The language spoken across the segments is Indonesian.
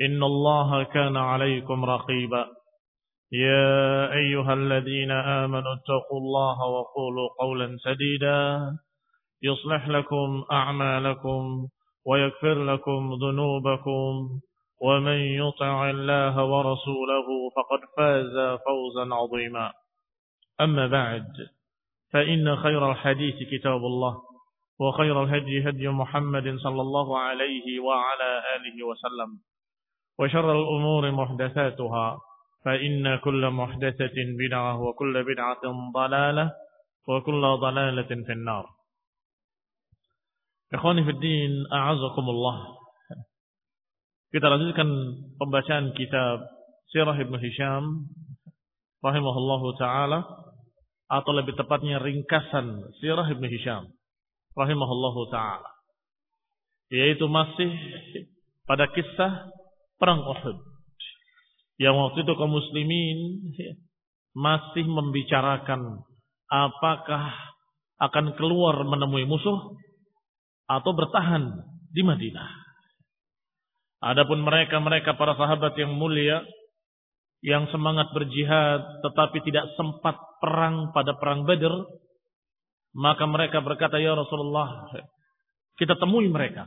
إن الله كان عليكم رقيبا. يا أيها الذين آمنوا اتقوا الله وقولوا قولا سديدا. يصلح لكم أعمالكم ويكفر لكم ذنوبكم. ومن يطع الله ورسوله فقد فاز فوزا عظيما. أما بعد فإن خير الحديث كتاب الله وخير الهدي هدي محمد صلى الله عليه وعلى آله وسلم. وشر الأمور محدثاتها فإن كل محدثة بدعة وكل بدعة ضلالة وكل ضلالة في النار Ikhwani Fiddin, a'azakumullah. Kita lanjutkan pembacaan kitab Sirah Ibn Hisham rahimahullahu taala atau lebih tepatnya ringkasan Sirah Ibn Hisham rahimahullahu taala. Yaitu masih pada kisah perang Uhud. Yang waktu itu kaum muslimin masih membicarakan apakah akan keluar menemui musuh atau bertahan di Madinah. Adapun mereka-mereka para sahabat yang mulia yang semangat berjihad tetapi tidak sempat perang pada perang Badr, maka mereka berkata, "Ya Rasulullah, kita temui mereka.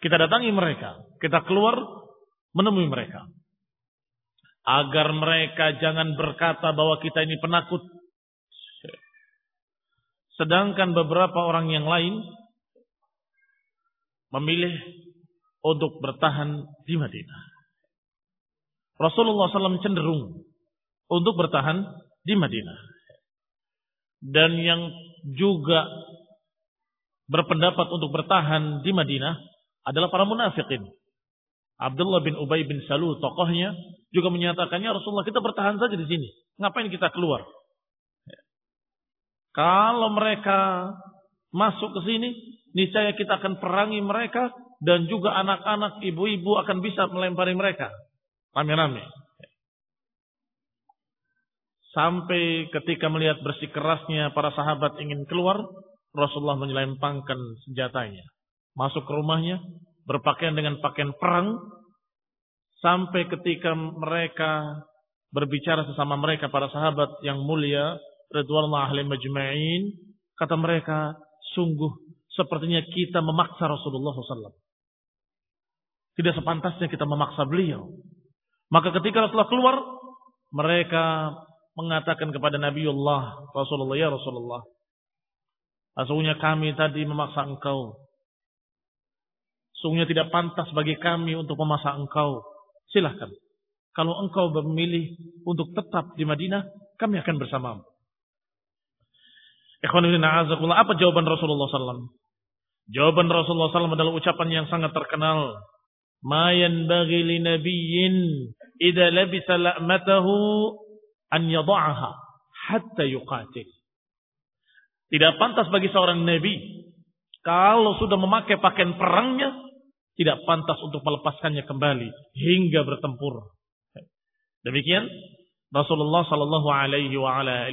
Kita datangi mereka, kita keluar menemui mereka." Agar mereka jangan berkata bahwa kita ini penakut. Sedangkan beberapa orang yang lain memilih untuk bertahan di Madinah. Rasulullah SAW cenderung untuk bertahan di Madinah. Dan yang juga berpendapat untuk bertahan di Madinah adalah para munafikin. Abdullah bin Ubay bin Salul tokohnya juga menyatakannya Rasulullah kita bertahan saja di sini. Ngapain kita keluar? Kalau mereka masuk ke sini, niscaya kita akan perangi mereka dan juga anak-anak ibu-ibu akan bisa melempari mereka. Rame-rame. Sampai ketika melihat bersikeras-kerasnya para sahabat ingin keluar, Rasulullah menyelempangkan senjatanya. Masuk ke rumahnya, berpakaian dengan pakaian perang, sampai ketika mereka berbicara sesama mereka, para sahabat yang mulia, Ridwanullah ahli majma'in, kata mereka, sungguh sepertinya kita memaksa Rasulullah SAW. Tidak sepantasnya kita memaksa beliau. Maka ketika Rasulullah keluar, mereka mengatakan kepada Nabiullah Rasulullah, ya Rasulullah, sesungguhnya kami tadi memaksa engkau. Sungguhnya tidak pantas bagi kami untuk memaksa engkau. Silahkan. Kalau engkau memilih untuk tetap di Madinah, kami akan bersamamu. Apa jawaban Rasulullah SAW? Jawaban Rasulullah SAW adalah ucapan yang sangat terkenal. Ma yanbaghi li nabiyyin idza labisa la'matahu an yadha'aha hatta yuqatil. Tidak pantas bagi seorang nabi kalau sudah memakai pakaian perangnya tidak pantas untuk melepaskannya kembali hingga bertempur. Demikian Rasulullah sallallahu alaihi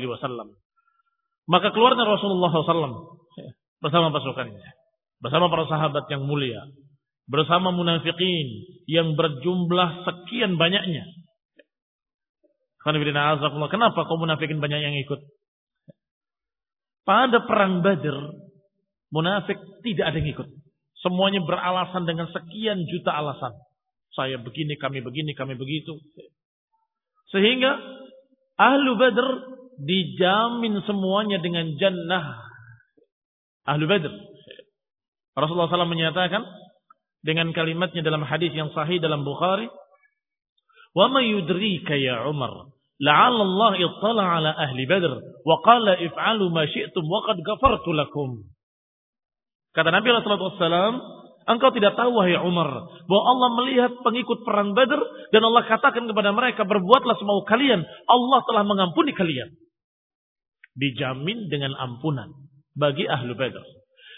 wasallam. Maka keluarnya Rasulullah SAW bersama pasukannya. Bersama para sahabat yang mulia. Bersama munafikin yang berjumlah sekian banyaknya. Kenapa kaum munafikin banyak yang ikut? Pada perang Badr, munafik tidak ada yang ikut. Semuanya beralasan dengan sekian juta alasan. Saya begini, kami begini, kami begitu. Sehingga ahlu Badr dijamin semuanya dengan jannah. Ahlu Badr. Rasulullah SAW menyatakan dengan kalimatnya dalam hadis yang sahih dalam Bukhari, "Wa ma yudrika ya Umar, la'alla Allah ala ahli Badr wa qala if'alu ma syi'tum wa qad ghafartu lakum." Kata Nabi alaihi wasallam, engkau tidak tahu wahai Umar bahwa Allah melihat pengikut perang Badr dan Allah katakan kepada mereka berbuatlah semau kalian, Allah telah mengampuni kalian. Dijamin dengan ampunan bagi ahlu Badr.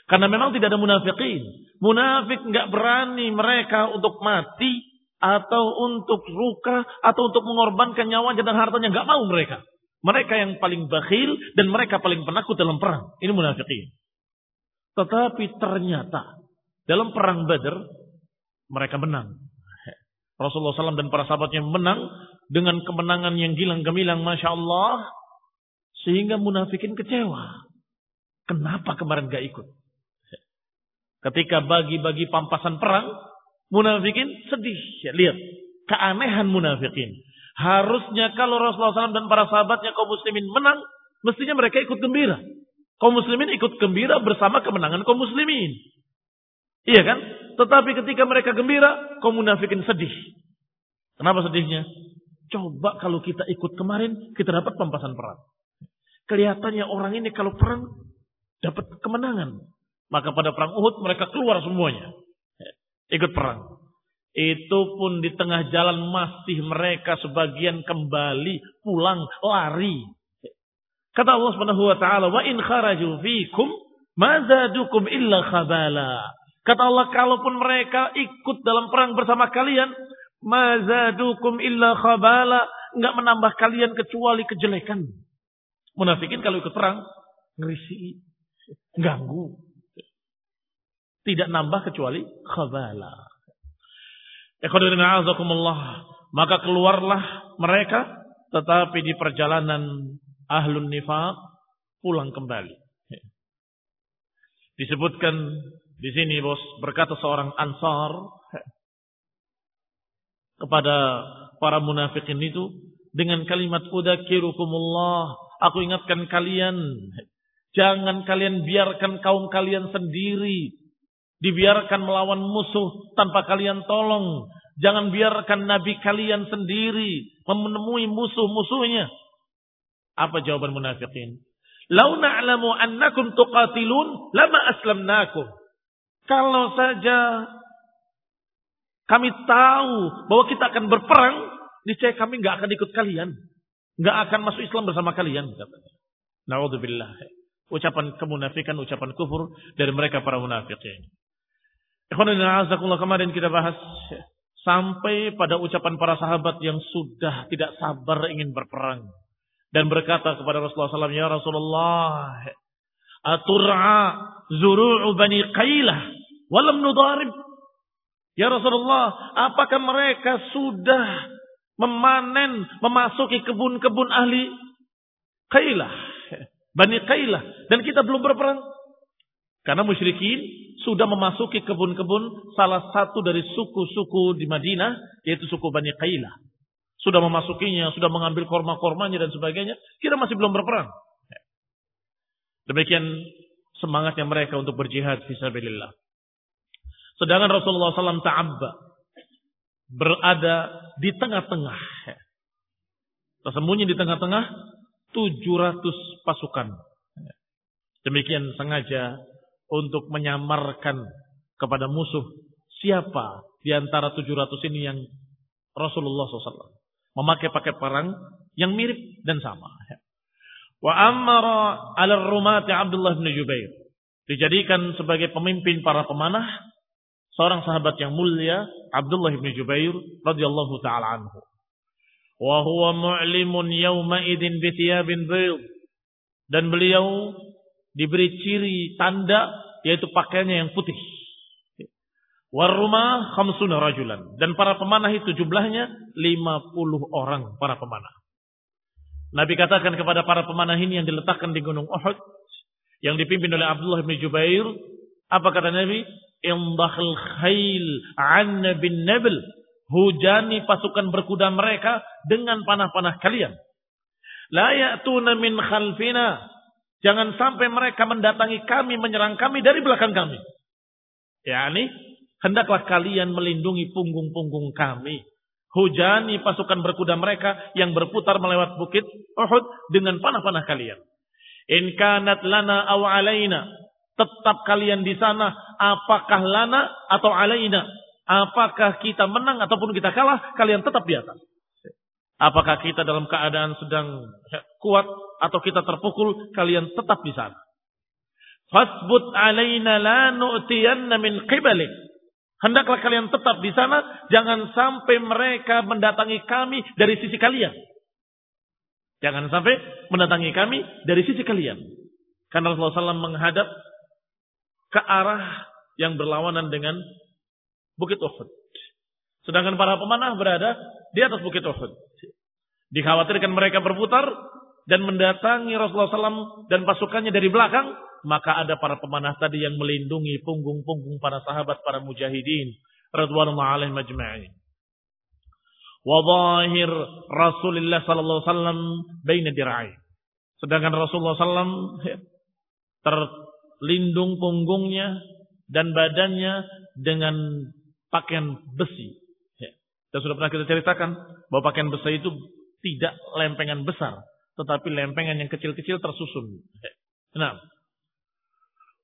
Karena memang tidak ada munafikin. Munafik nggak berani mereka untuk mati atau untuk luka atau untuk mengorbankan nyawanya dan hartanya nggak mau mereka. Mereka yang paling bakhil dan mereka paling penakut dalam perang. Ini munafikin. Tetapi ternyata dalam perang Badr mereka menang. Rasulullah SAW dan para sahabatnya menang dengan kemenangan yang gilang gemilang, masya Allah, sehingga munafikin kecewa. Kenapa kemarin gak ikut? Ketika bagi-bagi pampasan perang, munafikin sedih. Lihat, keanehan munafikin. Harusnya kalau Rasulullah SAW dan para sahabatnya kaum muslimin menang, mestinya mereka ikut gembira. Kaum muslimin ikut gembira bersama kemenangan kaum muslimin. Iya kan? Tetapi ketika mereka gembira, kaum munafikin sedih. Kenapa sedihnya? Coba kalau kita ikut kemarin, kita dapat pampasan perang. Kelihatannya orang ini kalau perang dapat kemenangan. Maka pada perang Uhud mereka keluar semuanya. Ikut perang. Itu pun di tengah jalan masih mereka sebagian kembali pulang lari Kata Allah Subhanahu wa taala, "Wa in kharaju fikum mazadukum illa khabala." Kata Allah, kalaupun mereka ikut dalam perang bersama kalian, mazadukum illa khabala, enggak menambah kalian kecuali kejelekan. Munafikin kalau ikut perang, ngerisi, ganggu. Tidak nambah kecuali khabala. Maka keluarlah mereka, tetapi di perjalanan ahlun nifaq pulang kembali. Disebutkan di sini bos berkata seorang ansar kepada para munafikin itu dengan kalimat udakirukumullah aku ingatkan kalian jangan kalian biarkan kaum kalian sendiri. Dibiarkan melawan musuh tanpa kalian tolong. Jangan biarkan nabi kalian sendiri menemui musuh-musuhnya apa jawaban munafikin? Lau na'lamu annakum tuqatilun lama aslamnakum. Kalau saja kami tahu bahwa kita akan berperang, niscaya kami nggak akan ikut kalian. nggak akan masuk Islam bersama kalian. Naudzubillah. Ucapan kemunafikan, ucapan kufur dari mereka para munafikin. kemarin kita bahas sampai pada ucapan para sahabat yang sudah tidak sabar ingin berperang dan berkata kepada Rasulullah SAW, Ya Rasulullah, atur'a zuru'u bani qailah, walam nudarib. Ya Rasulullah, apakah mereka sudah memanen, memasuki kebun-kebun ahli qailah, bani qailah, dan kita belum berperang? Karena musyrikin sudah memasuki kebun-kebun salah satu dari suku-suku di Madinah, yaitu suku Bani Qailah sudah memasukinya, sudah mengambil korma-kormanya dan sebagainya, kita masih belum berperang. Demikian semangatnya mereka untuk berjihad fisabilillah. Sedangkan Rasulullah SAW ta'abba berada di tengah-tengah. Tersembunyi di tengah-tengah 700 pasukan. Demikian sengaja untuk menyamarkan kepada musuh siapa di antara 700 ini yang Rasulullah SAW memakai pakai perang yang mirip dan sama. Wa amara 'ala rumati Abdullah bin Jubair. Dijadikan sebagai pemimpin para pemanah seorang sahabat yang mulia Abdullah bin Jubair radhiyallahu taala anhu. Wa huwa mu'limun yawma idin bi thiyabin bayd. Dan beliau diberi ciri tanda yaitu pakaiannya yang putih. Warumah khamsuna rajulan. Dan para pemanah itu jumlahnya 50 orang para pemanah. Nabi katakan kepada para pemanah ini yang diletakkan di gunung Uhud. Yang dipimpin oleh Abdullah bin Jubair. Apa kata Nabi? Indahil khail anna bin nabil. Hujani pasukan berkuda mereka dengan panah-panah kalian. La ya'tuna min khalfina. Jangan sampai mereka mendatangi kami, menyerang kami dari belakang kami. Yani Hendaklah kalian melindungi punggung-punggung kami. Hujani pasukan berkuda mereka yang berputar melewat bukit Uhud dengan panah-panah kalian. In kanat lana aw alaina. Tetap kalian di sana. Apakah lana atau alaina. Apakah kita menang ataupun kita kalah. Kalian tetap di atas. Apakah kita dalam keadaan sedang kuat atau kita terpukul. Kalian tetap di sana. Fasbut alaina la nu'tiyanna min qibalik. Hendaklah kalian tetap di sana, jangan sampai mereka mendatangi kami dari sisi kalian. Jangan sampai mendatangi kami dari sisi kalian. Karena Rasulullah SAW menghadap ke arah yang berlawanan dengan Bukit Uhud. Sedangkan para pemanah berada di atas Bukit Uhud. Dikhawatirkan mereka berputar dan mendatangi Rasulullah SAW dan pasukannya dari belakang, maka ada para pemanah tadi yang melindungi punggung-punggung para sahabat, para mujahidin. Radwanullah alaihim majma'in. Wa zahir Rasulullah wasallam baina dira'i. Sedangkan Rasulullah sallam terlindung punggungnya dan badannya dengan pakaian besi. Dan sudah pernah kita ceritakan bahwa pakaian besi itu tidak lempengan besar, tetapi lempengan yang kecil-kecil tersusun. Nah,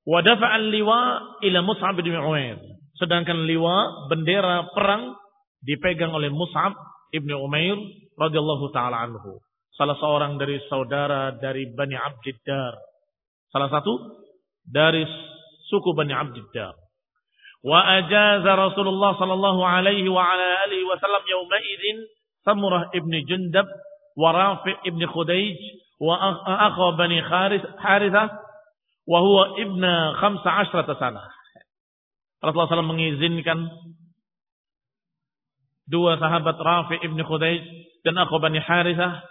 Wadafa'al liwa ila Mus'ab bin Umair. Sedangkan liwa bendera perang dipegang oleh Mus'ab ibnu Umair radhiyallahu taala anhu. Salah seorang dari saudara dari Bani Abdiddar. Salah satu dari suku Bani Abdiddar. Wa ajaza Rasulullah sallallahu alaihi wa ala alihi wasallam yawma idzin Samurah ibni Jundab ibni Khudaij wa akha Bani Harithah Wahuwa ibna khamsa ashrata sana. Rasulullah SAW mengizinkan dua sahabat Rafi ibn Khudaij dan Aku Bani Harithah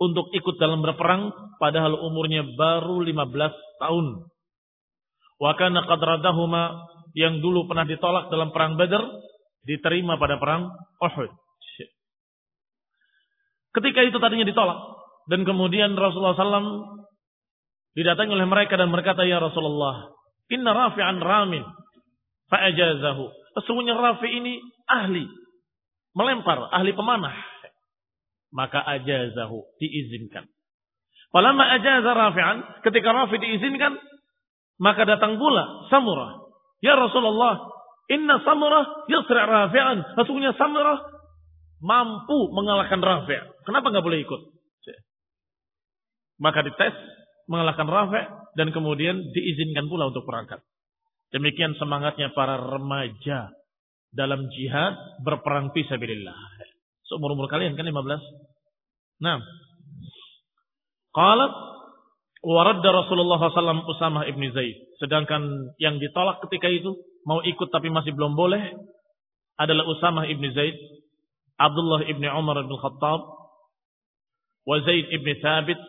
untuk ikut dalam berperang padahal umurnya baru 15 tahun. Wa kana qadradahuma yang dulu pernah ditolak dalam perang Badar diterima pada perang Uhud. Ketika itu tadinya ditolak dan kemudian Rasulullah SAW Didatangi oleh mereka dan berkata, Ya Rasulullah, Inna Rafi'an ramin. Fa'ajazahu. Sesungguhnya Rafi ini ahli. Melempar, ahli pemanah. Maka ajazahu. Diizinkan. Falamma ajaza Rafi'an. Ketika Rafi diizinkan. Maka datang pula Samurah. Ya Rasulullah. Inna Samurah yasri' Rafi'an. Sesungguhnya Samurah mampu mengalahkan Rafi'. Kenapa nggak boleh ikut? Maka dites mengalahkan Rafi dan kemudian diizinkan pula untuk berangkat. Demikian semangatnya para remaja dalam jihad berperang fisabilillah. Seumur-umur kalian kan 15? Nah. Qalat waradda Rasulullah SAW Usamah ibn Zaid. Sedangkan yang ditolak ketika itu mau ikut tapi masih belum boleh adalah Usamah ibn Zaid, Abdullah ibn Umar ibn Khattab, wa Zaid ibn Thabit,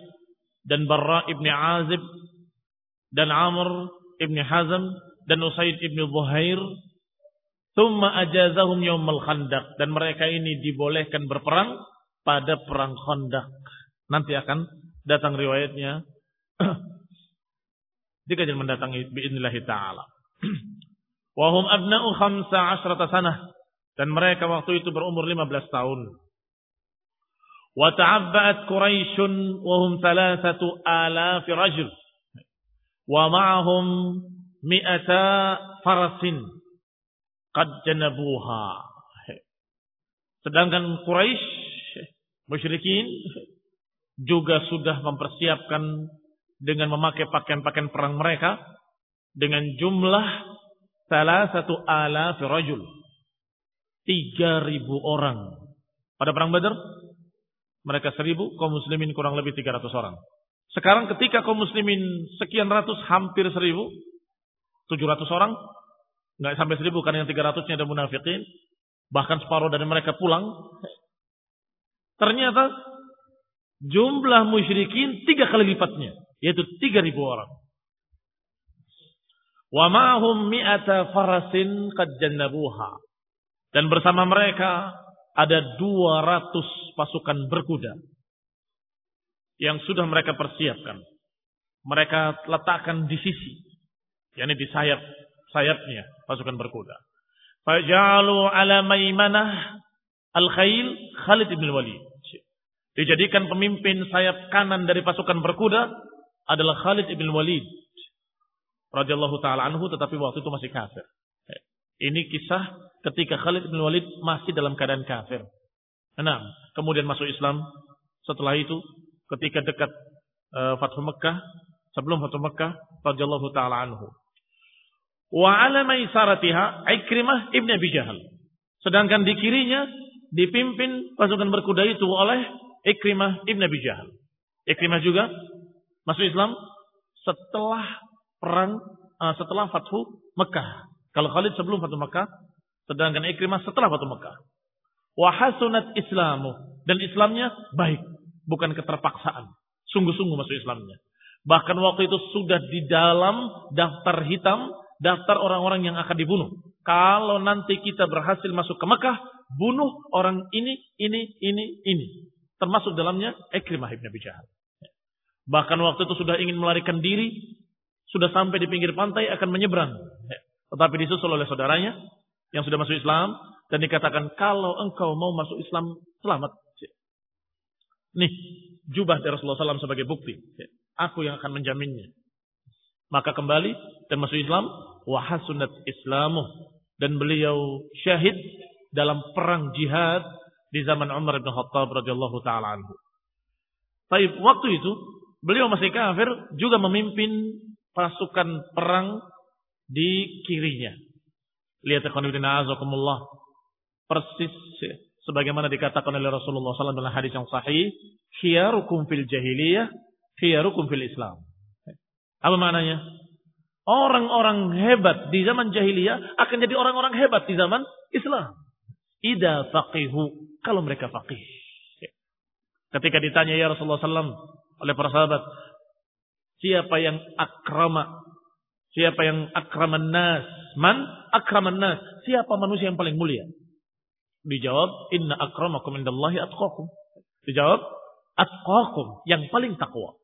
dan Barra ibni Azib dan Amr ibni Hazm dan Usaid ibni Zuhair Thumma ajazahum yawmal khandaq. Dan mereka ini dibolehkan berperang pada perang khandaq. Nanti akan datang riwayatnya. Di kajian mendatangi bi'inillahi ta'ala. Wahum abna'u khamsa asrata sanah. Dan mereka waktu itu berumur 15 tahun. Wa ta'abba'at Quraisyun wa hum thalathatu alafi rajul. Wa ma'ahum mi'ata Sedangkan Quraisy musyrikin juga sudah mempersiapkan dengan memakai pakaian-pakaian perang mereka dengan jumlah salah satu ala firajul 3000 orang. Pada perang Badar mereka 1000, kaum muslimin kurang lebih 300 orang. Sekarang ketika kaum muslimin sekian ratus hampir 1000, 700 orang, nggak sampai 1000 karena yang 300-nya ada munafikin, bahkan separuh dari mereka pulang. Ternyata jumlah musyrikin tiga kali lipatnya, yaitu 3000 orang. Wa ma'hum mi'ata farasin qad jannabuha. Dan bersama mereka ada 200 pasukan berkuda yang sudah mereka persiapkan. Mereka letakkan di sisi, yakni di sayap sayapnya pasukan berkuda. Fajalu ala maimanah al-khail Khalid bin Walid. Dijadikan pemimpin sayap kanan dari pasukan berkuda adalah Khalid bin Walid radhiyallahu taala anhu tetapi waktu itu masih kafir. Ini kisah ketika Khalid bin Walid masih dalam keadaan kafir. Enam. Kemudian masuk Islam. Setelah itu, ketika dekat uh, Fathu Mekah, sebelum Fathu Mekah, radhiyallahu taala anhu. Wa ala maisaratiha Ikrimah ibn Abi Jahal. Sedangkan di kirinya dipimpin pasukan berkuda itu oleh Ikrimah ibn Abi Jahal. Ikrimah juga masuk Islam setelah perang uh, setelah Fathu Mekah. Kalau Khalid sebelum Fatu Mekah, sedangkan Ikrimah setelah Fatu Mekah. Wahasunat Islamu. Dan Islamnya baik. Bukan keterpaksaan. Sungguh-sungguh masuk Islamnya. Bahkan waktu itu sudah di dalam daftar hitam, daftar orang-orang yang akan dibunuh. Kalau nanti kita berhasil masuk ke Mekah, bunuh orang ini, ini, ini, ini. Termasuk dalamnya Ikrimah Ibn Abi Jahal. Bahkan waktu itu sudah ingin melarikan diri, sudah sampai di pinggir pantai akan menyeberang. Tetapi disusul oleh saudaranya yang sudah masuk Islam dan dikatakan kalau engkau mau masuk Islam selamat. Nih, jubah dari Rasulullah SAW sebagai bukti. Aku yang akan menjaminnya. Maka kembali dan masuk Islam. Wahasunat Islamu. Dan beliau syahid dalam perang jihad di zaman Umar bin Khattab radhiyallahu taala anhu. Tapi waktu itu beliau masih kafir juga memimpin pasukan perang di kirinya. Lihat azakumullah. Persis sebagaimana dikatakan oleh Rasulullah SAW dalam hadis yang sahih. Khiyarukum fil jahiliyah, khiyarukum fil Islam. Apa maknanya? Orang-orang hebat di zaman jahiliyah akan jadi orang-orang hebat di zaman Islam. Ida faqihu. Kalau mereka faqih. Ketika ditanya ya Rasulullah SAW oleh para sahabat. Siapa yang akrama Siapa yang akraman nas? Man akraman nas? Siapa manusia yang paling mulia? Dijawab, inna akramakum indallahi atqakum. Dijawab, atqakum, yang paling takwa.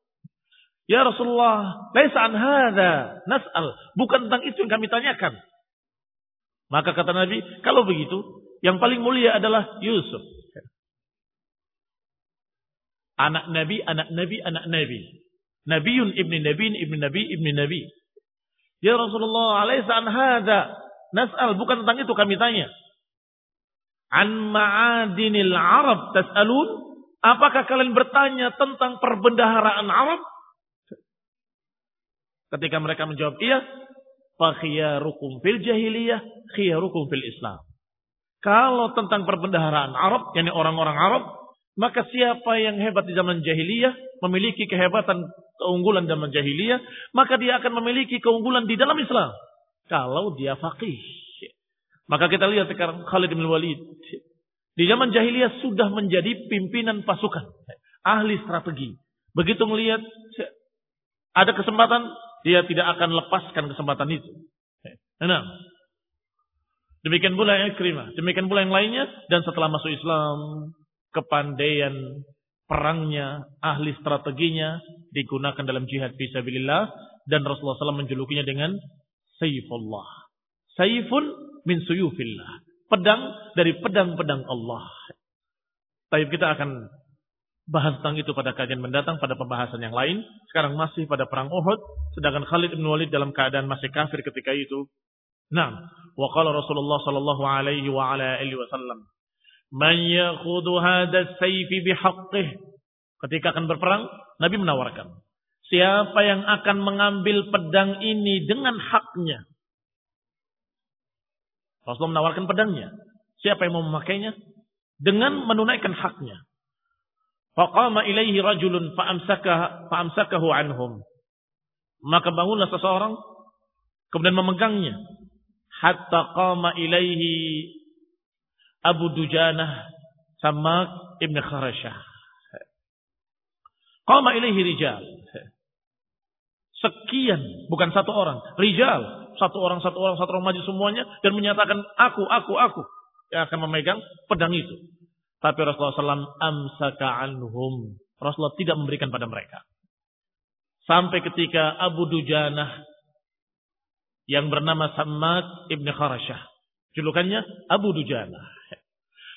Ya Rasulullah, laisa an hadha nas'al. Bukan tentang itu yang kami tanyakan. Maka kata Nabi, kalau begitu, yang paling mulia adalah Yusuf. Anak Nabi, anak Nabi, anak Nabi. Nabiun ibni Nabiin ibni Nabi ibni Nabi. Ya Rasulullah, alaisa an hadha nas'al, bukan tentang itu kami tanya. An ma'adinil Arab tas'alun? Apakah kalian bertanya tentang perbendaharaan Arab? Ketika mereka menjawab iya, fa khiyarukum fil jahiliyah, khiyarukum fil Islam. Kalau tentang perbendaharaan Arab, yakni orang-orang Arab, maka siapa yang hebat di zaman jahiliyah memiliki kehebatan keunggulan zaman jahiliyah, maka dia akan memiliki keunggulan di dalam Islam. Kalau dia faqih. Maka kita lihat sekarang Khalid bin Walid. Di zaman jahiliyah sudah menjadi pimpinan pasukan. Ahli strategi. Begitu melihat ada kesempatan, dia tidak akan lepaskan kesempatan itu. Nah, demikian pula yang Ikrimah. Demikian pula yang lainnya. Dan setelah masuk Islam, kepandaian perangnya, ahli strateginya digunakan dalam jihad fisabilillah dan Rasulullah SAW menjulukinya dengan Saifullah. Saifun min suyufillah. Pedang dari pedang-pedang Allah. Tapi kita akan bahas tentang itu pada kajian mendatang pada pembahasan yang lain. Sekarang masih pada perang Uhud, sedangkan Khalid bin Walid dalam keadaan masih kafir ketika itu. Nah, wa qala Rasulullah sallallahu alaihi wa ala alihi wasallam Man yakhudu hada sayfi bihaqqih. Ketika akan berperang, Nabi menawarkan. Siapa yang akan mengambil pedang ini dengan haknya? Rasulullah menawarkan pedangnya. Siapa yang mau memakainya? Dengan menunaikan haknya. Faqama ilaihi rajulun fa'amsakahu fa'amsakahu anhum. Maka bangunlah seseorang kemudian memegangnya hatta qama ilaihi Abu Dujanah sama Ibn Kharashah. Qama ilaihi rijal. Sekian, bukan satu orang. Rijal. Satu orang, satu orang, satu orang maju semuanya. Dan menyatakan, aku, aku, aku. Yang akan memegang pedang itu. Tapi Rasulullah SAW amsaka anhum. Rasulullah tidak memberikan pada mereka. Sampai ketika Abu Dujanah yang bernama Samad ibn Kharashah. Julukannya Abu Dujanah.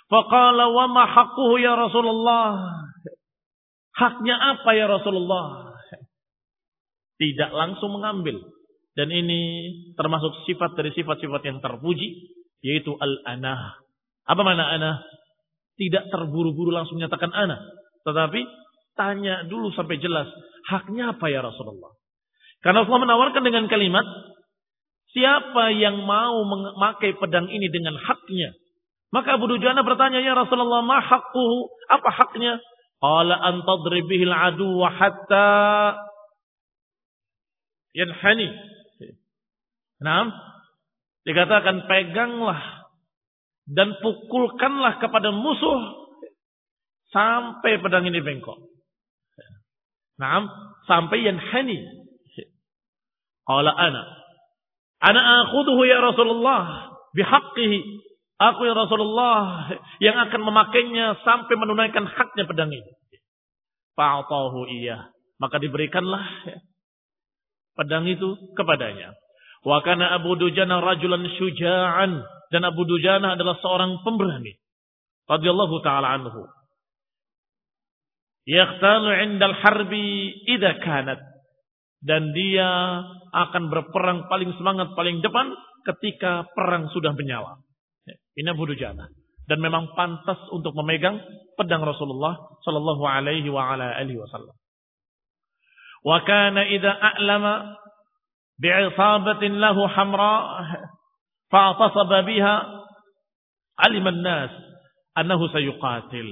Faqala wa ma haqquhu ya Rasulullah. Haknya apa ya Rasulullah? Tidak langsung mengambil. Dan ini termasuk sifat dari sifat-sifat yang terpuji. Yaitu al-anah. Apa mana anah? Tidak terburu-buru langsung menyatakan anah. Tetapi tanya dulu sampai jelas. Haknya apa ya Rasulullah? Karena Allah menawarkan dengan kalimat. Siapa yang mau memakai pedang ini dengan haknya? Maka Abu Dujana bertanya, Ya Rasulullah, ma hakku? Apa haknya? Qala antadribihil adu hatta yanhani. Nah, dikatakan peganglah dan pukulkanlah kepada musuh sampai pedang ini bengkok. Nah, sampai yanhani. Qala ana. Ana akhuduhu ya Rasulullah bihaqqihi. Aku ya Rasulullah yang akan memakainya sampai menunaikan haknya pedang ini. Fa'atahu iya. Maka diberikanlah pedang itu kepadanya. Wa kana Abu Dujana rajulan syuja'an dan Abu Dujana adalah seorang pemberani radhiyallahu taala anhu. Yakhtalu 'indal harbi idza kanat dan dia akan berperang paling semangat paling depan ketika perang sudah menyala. Ini Abu Dujana dan memang pantas untuk memegang pedang Rasulullah sallallahu alaihi wa ala alihi wasallam. Wa kana idza a'lama bi'isabatin lahu hamra fa'tasaba biha alima an-nas annahu sayuqatil.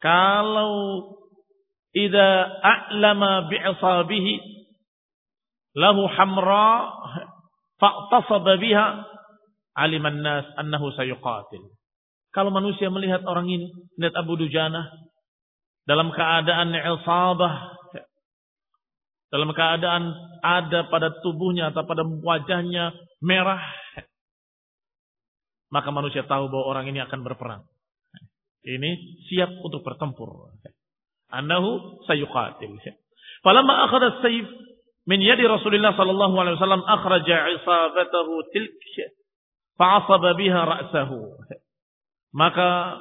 Kalau idza a'lama bi'isabihi lahu hamra fa'tasaba biha alima an-nas annahu sayuqatil. Kalau manusia melihat orang ini, melihat Abu Dujana dalam keadaan isabah dalam keadaan ada pada tubuhnya atau pada wajahnya merah, maka manusia tahu bahwa orang ini akan berperang. Ini siap untuk bertempur. Anahu sayuqatil. Falamma akhadha sayf min yadi Rasulullah sallallahu alaihi wasallam akhraja isabatahu tilk fa'asaba biha ra'sahu. Maka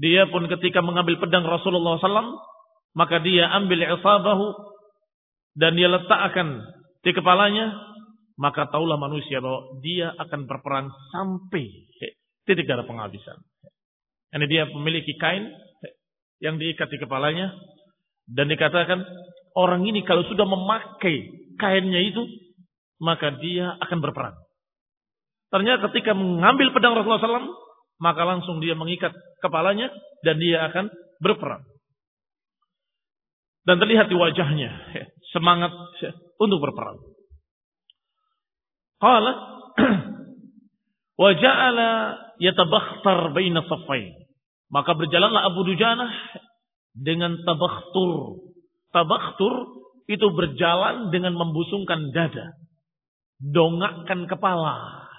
dia pun ketika mengambil pedang Rasulullah SAW, maka dia ambil isabahu dan dia letakkan di kepalanya, maka taulah manusia bahwa dia akan berperang sampai titik darah penghabisan. Ini dia memiliki kain yang diikat di kepalanya dan dikatakan orang ini kalau sudah memakai kainnya itu maka dia akan berperang. Ternyata ketika mengambil pedang Rasulullah SAW maka langsung dia mengikat kepalanya dan dia akan berperang. Dan terlihat di wajahnya semangat untuk berperang. Qala wa ja'ala yatabakhtar baina saffain. Maka berjalanlah Abu Dujanah dengan tabakhtur. Tabakhtur itu berjalan dengan membusungkan dada. Dongakkan kepala.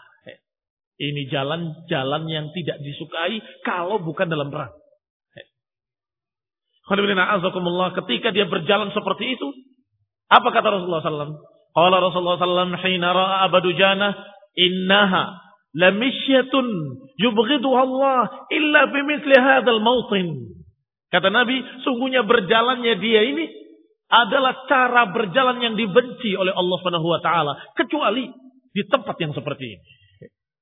Ini jalan-jalan yang tidak disukai kalau bukan dalam perang. Ketika dia berjalan seperti itu, apa kata Rasulullah SAW? Qala Rasulullah SAW hina ra'a Abu Dujana innaha lamisyatun yubghiduha Allah illa bimithli hadzal mawtin. Kata Nabi, sungguhnya berjalannya dia ini adalah cara berjalan yang dibenci oleh Allah Subhanahu wa taala kecuali di tempat yang seperti ini.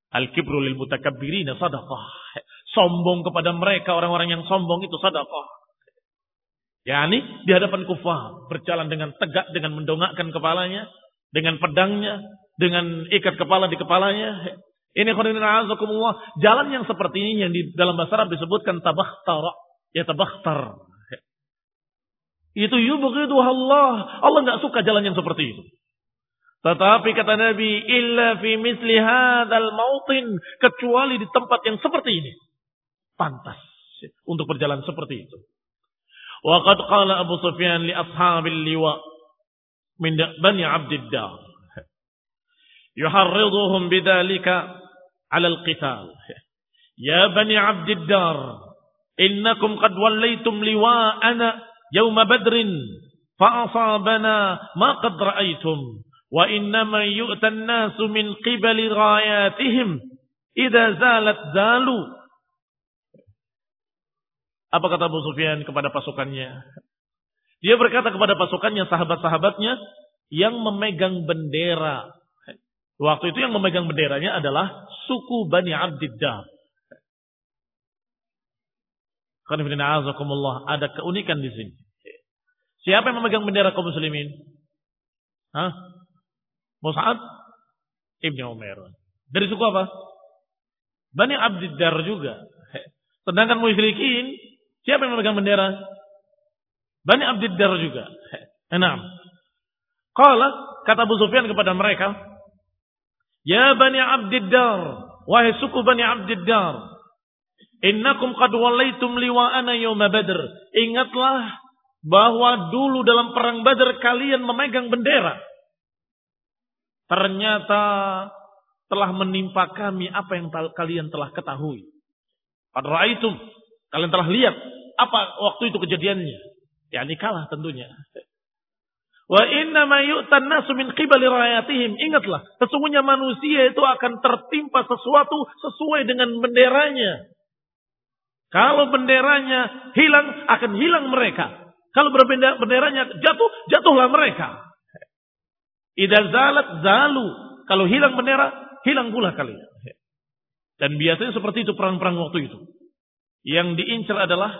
Al-kibru lil mutakabbirina sadaqah. Sombong kepada mereka orang-orang yang sombong itu sadaqah. yakni di hadapan kufar berjalan dengan tegak dengan mendongakkan kepalanya dengan pedangnya dengan ikat kepala di kepalanya ini azakumullah jalan yang seperti ini yang di dalam bahasa Arab disebutkan tabakhtar ya tabakhtar Itu yubghidu Allah. Allah nggak suka jalan yang seperti itu. Tetapi kata Nabi, illa fi misli hadzal mautin, kecuali di tempat yang seperti ini. Pantas untuk berjalan seperti itu. Wa qad qala Abu Sufyan li ashabil liwa min bani Abdiddar. Yuharriduhum bidzalika 'ala al-qital. Ya bani Abdiddar, innakum qad wallaytum liwa'ana yawma badrin fa asabana ma qad ra'aytum. Wa innama yu'tan nasu min qibali ghayatihim idza zalat zalu. Apa kata Abu Sufyan kepada pasukannya? Dia berkata kepada pasukannya, sahabat-sahabatnya yang memegang bendera. Waktu itu yang memegang benderanya adalah suku Bani Abdiddar. Ada keunikan di sini. Siapa yang memegang bendera kaum muslimin? Hah? Mus'ab Ibni Umar. Dari suku apa? Bani Abdiddar juga. Sedangkan musyrikin, siapa yang memegang bendera? Bani Abdiddar juga. Enam. Qala, kata Abu Sufyan kepada mereka, Ya Bani Abdiddar, wahai suku Bani Abdiddar, innakum qad walaitum liwa'ana yawma badr. Ingatlah bahwa dulu dalam perang Badar kalian memegang bendera ternyata telah menimpa kami apa yang kalian telah ketahui. Pada itu kalian telah lihat apa waktu itu kejadiannya. Ya ini kalah tentunya. Wa inna ma yu'tan nasu min qibali rayatihim. Ingatlah, sesungguhnya manusia itu akan tertimpa sesuatu sesuai dengan benderanya. Kalau benderanya hilang, akan hilang mereka. Kalau benderanya jatuh, jatuhlah mereka. Idza zalat zalu. Kalau hilang bendera, hilang pula kalian. Dan biasanya seperti itu perang-perang waktu itu. Yang diincar adalah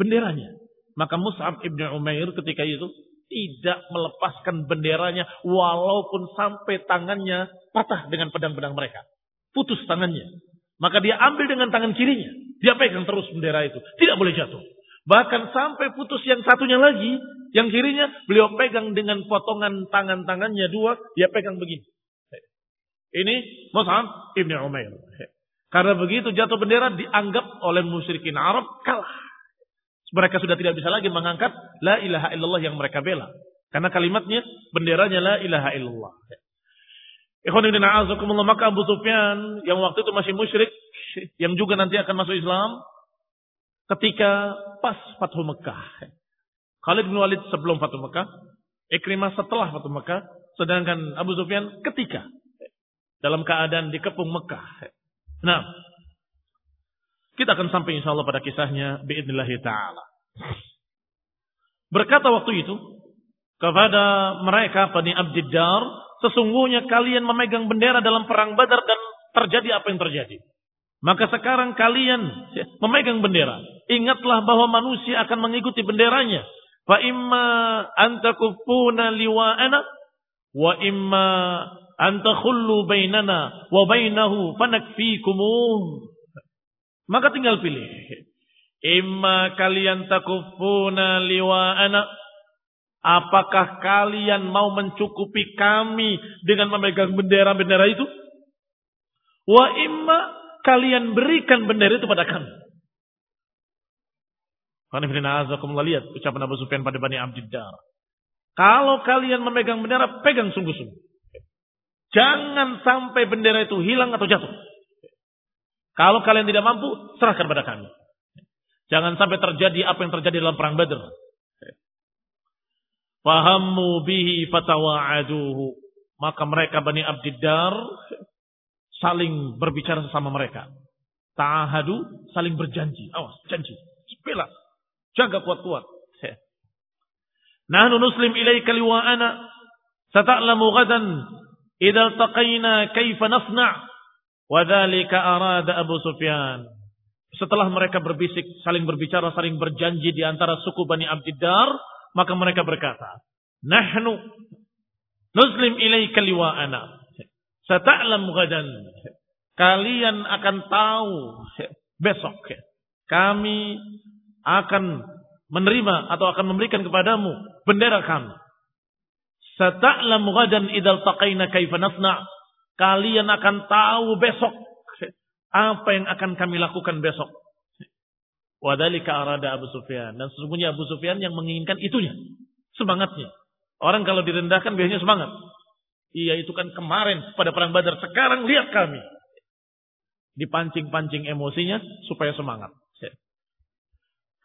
benderanya. Maka Mus'ab ibn Umair ketika itu tidak melepaskan benderanya walaupun sampai tangannya patah dengan pedang-pedang mereka. Putus tangannya. Maka dia ambil dengan tangan kirinya. Dia pegang terus bendera itu. Tidak boleh jatuh. Bahkan sampai putus yang satunya lagi, yang kirinya beliau pegang dengan potongan tangan-tangannya dua, dia pegang begini. Ini Mus'ab Ibn Umair. Karena begitu jatuh bendera dianggap oleh musyrikin Arab kalah. Mereka sudah tidak bisa lagi mengangkat la ilaha illallah yang mereka bela. Karena kalimatnya benderanya la ilaha illallah. Ikhwanuddin a'azakumullah maka Abu Sufyan yang waktu itu masih musyrik yang juga nanti akan masuk Islam ketika pas Fathu Mekah. Khalid bin Walid sebelum Fathu Mekah, Ikrimah setelah Fathu Mekah, sedangkan Abu Sufyan ketika dalam keadaan dikepung Mekah. Nah, kita akan sampai insya Allah pada kisahnya biidnillahi ta'ala. Berkata waktu itu kepada mereka Bani Abdiddar, sesungguhnya kalian memegang bendera dalam perang Badar dan terjadi apa yang terjadi. Maka sekarang kalian memegang bendera. Ingatlah bahwa manusia akan mengikuti benderanya. Fa imma antakufuna liwa'ana wa imma antakhullu bainana wa bainahu fanakfikumuh. Maka tinggal pilih. Imma kalian takufuna liwa'ana. Apakah kalian mau mencukupi kami dengan memegang bendera-bendera itu? Wa imma kalian berikan bendera itu pada kami. lihat ucapan Abu Sufyan pada Bani Abdiddar. Kalau kalian memegang bendera, pegang sungguh-sungguh. Jangan sampai bendera itu hilang atau jatuh. Kalau kalian tidak mampu, serahkan pada kami. Jangan sampai terjadi apa yang terjadi dalam perang Badr. Fahammu bihi fatawa'aduhu. Maka mereka Bani Abdiddar saling berbicara sesama mereka. Ta'ahadu saling berjanji. Awas, janji. Bela. Jaga kuat-kuat. Nahnu nuslim ilaika liwa'ana sata'lamu ghadan idza taqayna kaifa nasna' wa dzalika arada Abu Sufyan. Setelah mereka berbisik, saling berbicara, saling berjanji di antara suku Bani Abdiddar, maka mereka berkata, "Nahnu nuslim ilaika liwa'ana." Sata'lam gadan. Kalian akan tahu besok. Kami akan menerima atau akan memberikan kepadamu bendera kami. Sata'lam ghadan idal taqaina kaifa nasna' Kalian akan tahu besok apa yang akan kami lakukan besok. Wadalika arada Abu Sufyan. Dan sesungguhnya Abu Sufyan yang menginginkan itunya. Semangatnya. Orang kalau direndahkan biasanya semangat. Iya itu kan kemarin pada perang badar. Sekarang lihat kami. Dipancing-pancing emosinya supaya semangat.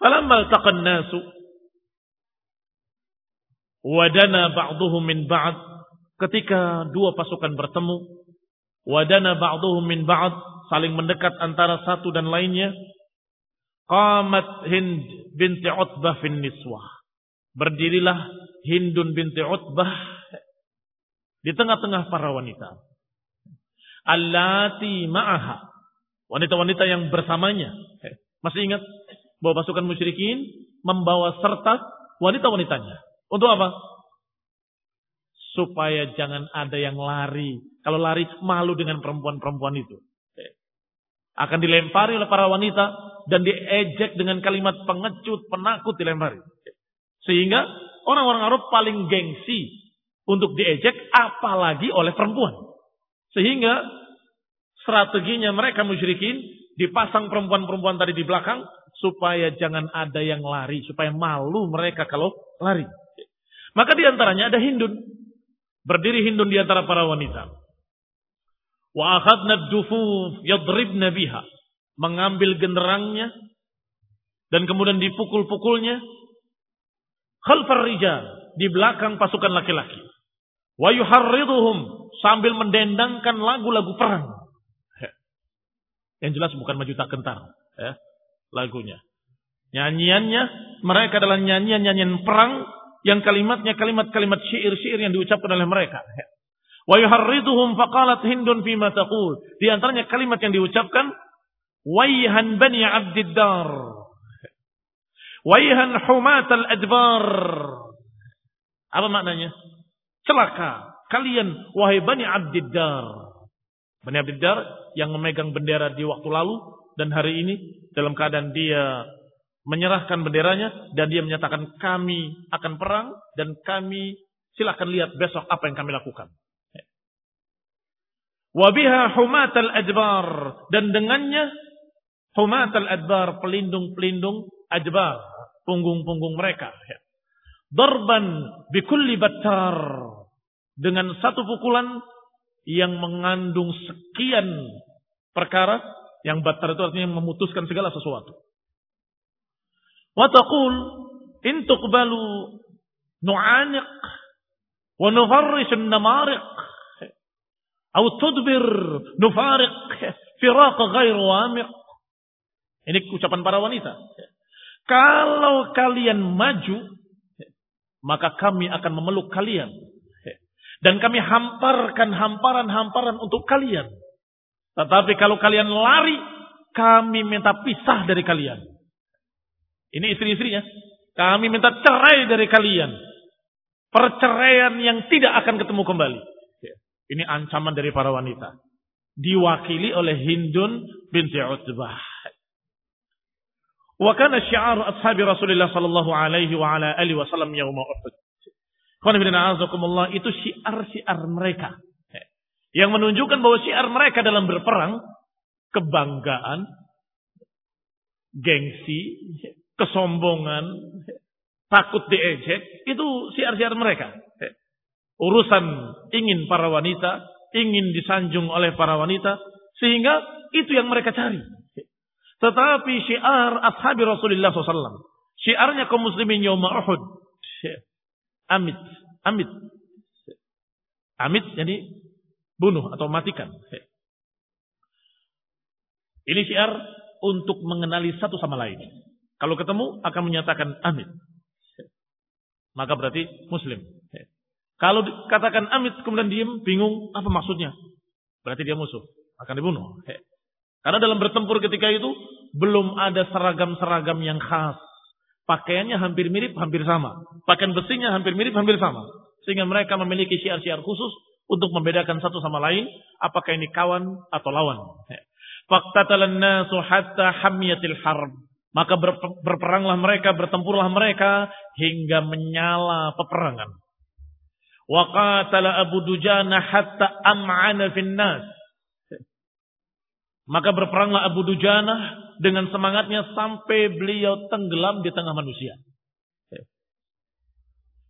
Falammal taqan nasu. Wadana ba'duhum min ba'd. Ketika dua pasukan bertemu. Wadana ba'duhum min ba'd, saling mendekat antara satu dan lainnya. Qamat Hind binti Utbah fin niswah. Berdirilah Hindun binti Utbah di tengah-tengah para wanita. Allati ma'aha. Wanita-wanita yang bersamanya. Masih ingat bahwa pasukan musyrikin membawa serta wanita-wanitanya. Untuk apa? Supaya jangan ada yang lari kalau lari malu dengan perempuan-perempuan itu. Akan dilempari oleh para wanita dan diejek dengan kalimat pengecut, penakut dilempari. Sehingga orang-orang Arab paling gengsi untuk diejek apalagi oleh perempuan. Sehingga strateginya mereka musyrikin dipasang perempuan-perempuan tadi di belakang supaya jangan ada yang lari, supaya malu mereka kalau lari. Maka di antaranya ada Hindun. Berdiri Hindun di antara para wanita. Wa akhadna dufuf yadribna biha. Mengambil genderangnya dan kemudian dipukul-pukulnya khalfar rijal di belakang pasukan laki-laki. Wa yuharriduhum sambil mendendangkan lagu-lagu perang. Yang jelas bukan maju tak kentar ya, lagunya. Nyanyiannya mereka adalah nyanyian-nyanyian perang yang kalimatnya kalimat-kalimat syair-syair yang diucapkan oleh mereka. Wa yuharriduhum faqalat Hindun fima taqul. Di antaranya kalimat yang diucapkan Wayhan bani Abdiddar. Wayhan humat al-adbar. Apa maknanya? Celaka kalian wahai bani Abdiddar. Bani Abdiddar yang memegang bendera di waktu lalu dan hari ini dalam keadaan dia menyerahkan benderanya dan dia menyatakan kami akan perang dan kami silahkan lihat besok apa yang kami lakukan. Wabiha humat al-adbar. Dan dengannya humat. Pelindung-pelindung adbar. Punggung-punggung mereka. Darban bikulli battar. Dengan satu pukulan yang mengandung sekian perkara. Yang battar itu artinya memutuskan segala sesuatu. Wataqul intuqbalu nu'aniq wa nufarrish namariq Au tudbir nufariq firaq ghair wamiq. Ini ucapan para wanita. Kalau kalian maju, maka kami akan memeluk kalian. Dan kami hamparkan hamparan-hamparan untuk kalian. Tetapi kalau kalian lari, kami minta pisah dari kalian. Ini istri-istrinya. Kami minta cerai dari kalian. Perceraian yang tidak akan ketemu kembali. Ini ancaman dari para wanita. Diwakili oleh Hindun binti Utbah. Wa kana syiar ashabi Rasulullah sallallahu alaihi wa ala alihi wasallam yaum Uhud. itu syiar-syiar mereka. Yang menunjukkan bahwa syiar mereka dalam berperang kebanggaan, gengsi, kesombongan, takut diejek, itu syiar-syiar mereka urusan ingin para wanita, ingin disanjung oleh para wanita, sehingga itu yang mereka cari. Tetapi syiar ashabi Rasulullah SAW, syiarnya kaum muslimin Yawma Uhud, amit, amit, amit jadi bunuh atau matikan. Ini syiar untuk mengenali satu sama lain. Kalau ketemu akan menyatakan amit. Maka berarti muslim. Kalau katakan amit kemudian diem, bingung apa maksudnya? Berarti dia musuh, akan dibunuh. Karena dalam bertempur ketika itu belum ada seragam-seragam yang khas. Pakaiannya hampir mirip, hampir sama. Pakaian besinya hampir mirip, hampir sama. Sehingga mereka memiliki syiar-syiar khusus untuk membedakan satu sama lain. Apakah ini kawan atau lawan. Faktatalan nasu hatta hamiyatil harb. Maka berperanglah mereka, bertempurlah mereka hingga menyala peperangan. Wa qatala Abu Dujana hatta am'ana finnas. Maka berperanglah Abu Dujana dengan semangatnya sampai beliau tenggelam di tengah manusia.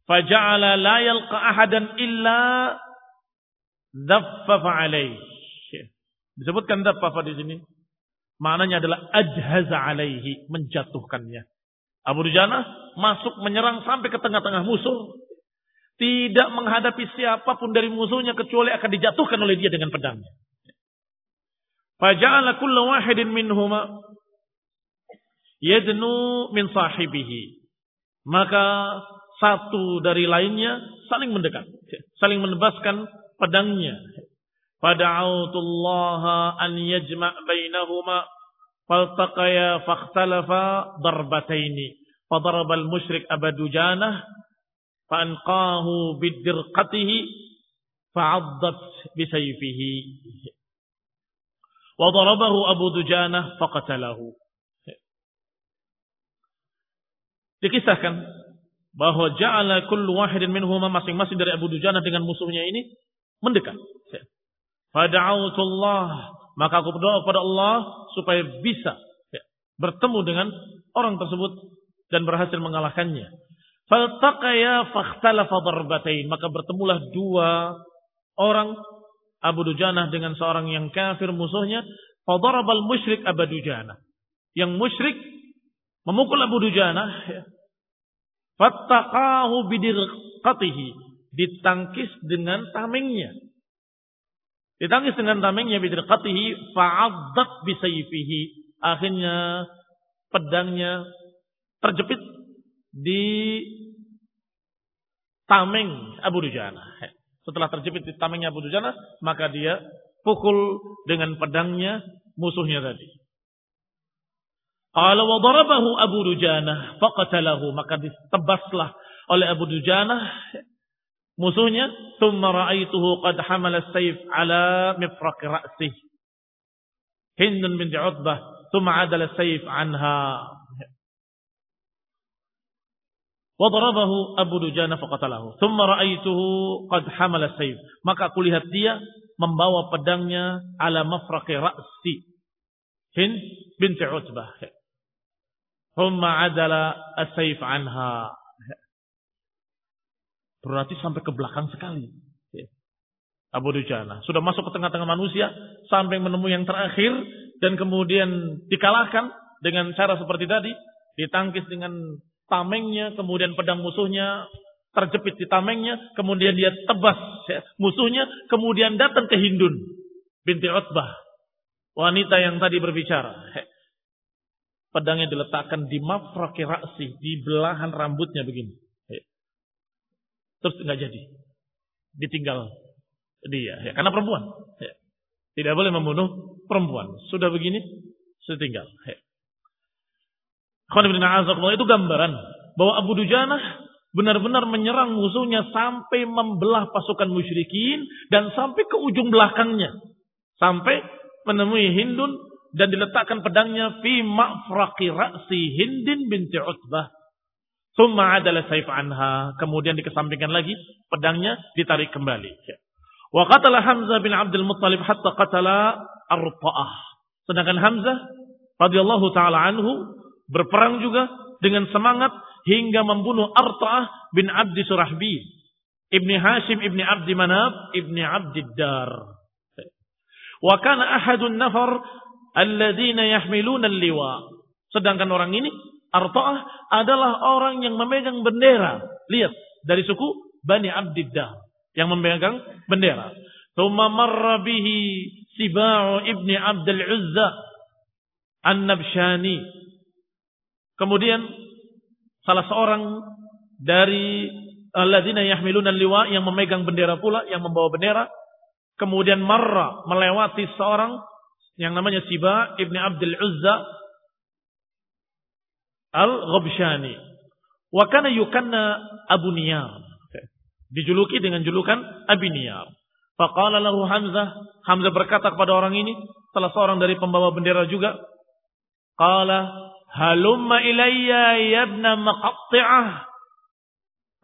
Faja'ala la yalqa ahadan illa dhaffafa alaih. Disebutkan dhaffafa di sini. Maknanya adalah ajhaza alaihi, menjatuhkannya. Abu Dujana masuk menyerang sampai ke tengah-tengah musuh. Tidak menghadapi siapa pun dari musuhnya kecuali akan dijatuhkan oleh dia dengan pedangnya. Faja'ala kulla wahidin minhuma yadnu min sahibihi. Maka satu dari lainnya saling mendekat, saling menebaskan pedangnya. Fada'autullaha an yajma' bainahuma faltaqaya fakhtalafa darbataini. Fadarabal musyrik abadujanah fa'anqahu bidirqatihi fa'addat bisayfihi. Wadarabahu Abu faqatalahu. Dikisahkan bahwa ja'ala kullu wahidin minhuma masing-masing dari Abu Dujanah dengan musuhnya ini mendekat. Fada'autullah, maka aku berdoa kepada Allah supaya bisa bertemu dengan orang tersebut dan berhasil mengalahkannya. Faltaqaya fakhtalafa darbatain. Maka bertemulah dua orang Abu Dujanah dengan seorang yang kafir musuhnya. Fadarabal musyrik Abu Dujanah. Yang musyrik memukul Abu Dujanah. Ya. Fattaqahu bidirqatihi. Ditangkis dengan tamengnya. Ditangkis dengan tamengnya bidirqatihi. Fa'addat bisayfihi. Akhirnya pedangnya terjepit di tameng Abu Dujana. Setelah terjepit di tamengnya Abu Dujana, maka dia pukul dengan pedangnya musuhnya tadi. Kalau wa darabahu Abu Dujana faqatalahu. Maka ditebaslah oleh Abu Dujana musuhnya. Thumma ra'aituhu qad hamala sayf ala mifraq ra'sih Hind bin Utbah thumma adala sayf anha Wadarabahu Abu Dujana faqatalahu. Thumma ra'aituhu qad hamala sayf. Maka aku lihat dia membawa pedangnya ala mafraqi ra'si. Hind binti Utbah. Thumma adala as-sayf anha. Berarti sampai ke belakang sekali. Abu Dujana. Sudah masuk ke tengah-tengah manusia. Sampai menemui yang terakhir. Dan kemudian dikalahkan dengan cara seperti tadi. Ditangkis dengan tamengnya, kemudian pedang musuhnya terjepit di tamengnya, kemudian dia tebas ya, musuhnya, kemudian datang ke Hindun binti Utbah, wanita yang tadi berbicara. Pedangnya diletakkan di mafraki raksi, di belahan rambutnya begini. Terus nggak jadi, ditinggal dia, ya, karena perempuan. Tidak boleh membunuh perempuan. Sudah begini, setinggal. Ya itu gambaran bahwa Abu Dujanah benar-benar menyerang musuhnya sampai membelah pasukan musyrikin dan sampai ke ujung belakangnya. Sampai menemui Hindun dan diletakkan pedangnya fi ma'fraqi ra'si Hindin binti Utbah. Thumma adalah saif anha. Kemudian dikesampingkan lagi, pedangnya ditarik kembali. Wa qatala Hamzah bin Abdul Muttalib hatta qatala Arta'ah. Sedangkan Hamzah radhiyallahu taala anhu Berperang juga dengan semangat hingga membunuh Arta'ah bin Abdi Surahbi. Ibni Hashim ibni Abdi Manab ibni Abdi Dar. Wa kana ahadun nafar alladzina yahmiluna liwa. Sedangkan orang ini Arta'ah adalah orang yang memegang bendera. Lihat dari suku Bani Abdiddar yang memegang bendera. Thumma marra bihi Siba'u ibni Abdul Uzza An-Nabshani Kemudian salah seorang dari alladzina yahmiluna liwa yang memegang bendera pula, yang membawa bendera, kemudian marra melewati seorang yang namanya Siba ibni Abdul Uzza al-Ghabshani. Wa kana yukanna Abu Niyar. Dijuluki dengan julukan Abi Niyar. Faqala lahu Hamzah. Hamzah berkata kepada orang ini, salah seorang dari pembawa bendera juga. Qala Halumma ilayya yabna maqatti'ah.